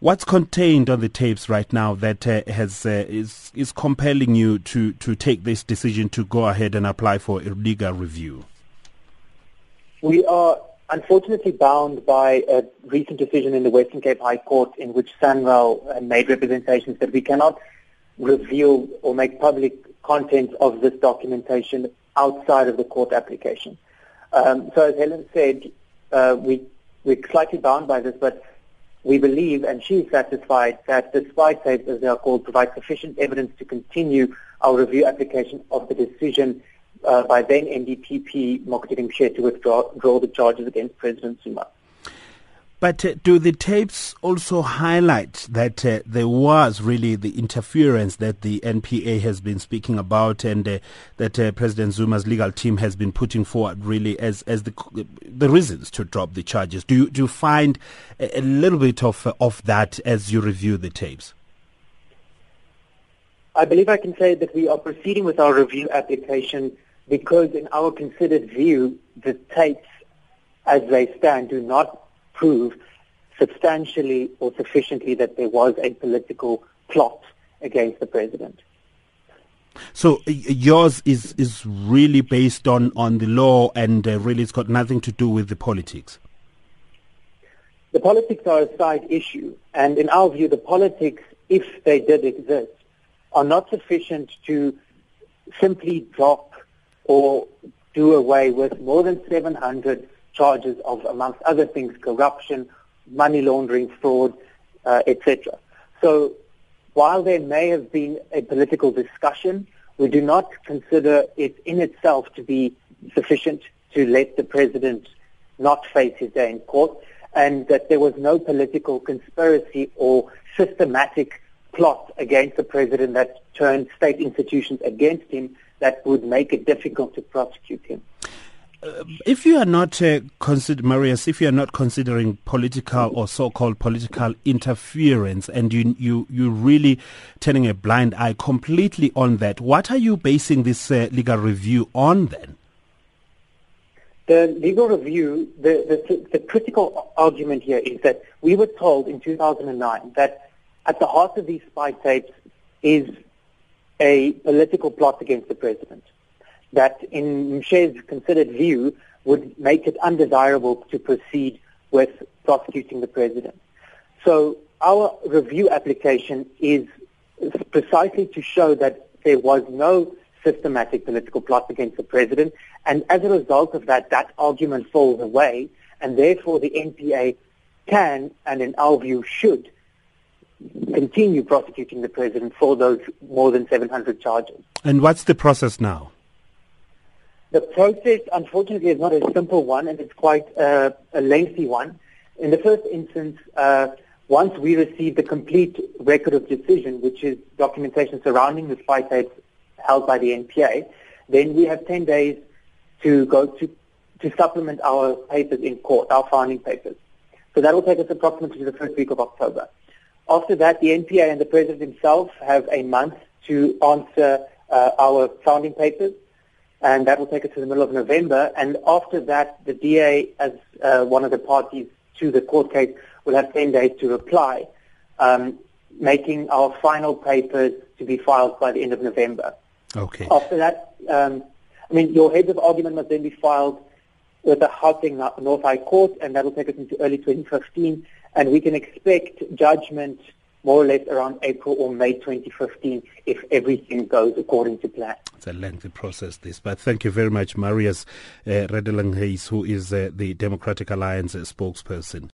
What's contained on the tapes right now that uh, has uh, is is compelling you to to take this decision to go ahead and apply for a legal review? We are unfortunately bound by a recent decision in the Western Cape High Court in which SANRAL made representations that we cannot reveal or make public content of this documentation outside of the court application. Um, so as Helen said, uh, we, we're slightly bound by this, but we believe, and she is satisfied, that the spy tapes, as they are called, provide sufficient evidence to continue our review application of the decision uh, by then NDPP Mokotedi Mpshe to withdraw, withdraw the charges against President Zuma. But uh, do the tapes also highlight that uh, there was really the interference that the NPA has been speaking about and uh, that uh, President Zuma's legal team has been putting forward really as, as the, the reasons to drop the charges? Do you, do you find a, a little bit of, uh, of that as you review the tapes? I believe I can say that we are proceeding with our review application because in our considered view, the tapes as they stand do not prove substantially or sufficiently that there was a political plot against the president. So yours is is really based on on the law and uh, really it's got nothing to do with the politics. The politics are a side issue, and in our view, the politics, if they did exist, are not sufficient to simply drop or do away with more than 700 charges of, amongst other things, corruption, money laundering, fraud, uh, etc. So while there may have been a political discussion, we do not consider it in itself to be sufficient to let the president not face his day in court, and that there was no political conspiracy or systematic plot against the president that turned state institutions against him that would make it difficult to prosecute him. Uh, if you are not uh, consider Marius, if you are not considering political or so-called political interference, and you you you really turning a blind eye completely on that, what are you basing this uh, legal review on then? The legal review, the, the the critical argument here is that we were told in 2009 that at the heart of these spy tapes is a political plot against the president that in Mpshe's considered view would make it undesirable to proceed with prosecuting the president. So our review application is precisely to show that there was no systematic political plot against the president, and as a result of that, that argument falls away, and therefore the NPA can, and in our view should, continue prosecuting the president for those more than 700 charges. And what's the process now? The process, unfortunately, is not a simple one, and it's quite uh, a lengthy one. In the first instance, uh, once we receive the complete record of decision, which is documentation surrounding the spy tapes held by the NPA, then we have 10 days to go to, to supplement our papers in court, our founding papers. So that will take us approximately the first week of October. After that, the NPA and the President himself have a month to answer uh, our founding papers and that will take us to the middle of November. And after that, the DA, as uh, one of the parties to the court case, will have 10 days to reply, um, making our final papers to be filed by the end of November. Okay. After that, um, I mean, your heads of argument must then be filed with the Gauteng North High Court, and that will take us into early 2015, and we can expect judgment more or less around April or May 2015 if everything goes according to plan. It's a lengthy process, this, but thank you very much, Marius uh, Redelinghuys, who is uh, the Democratic Alliance spokesperson.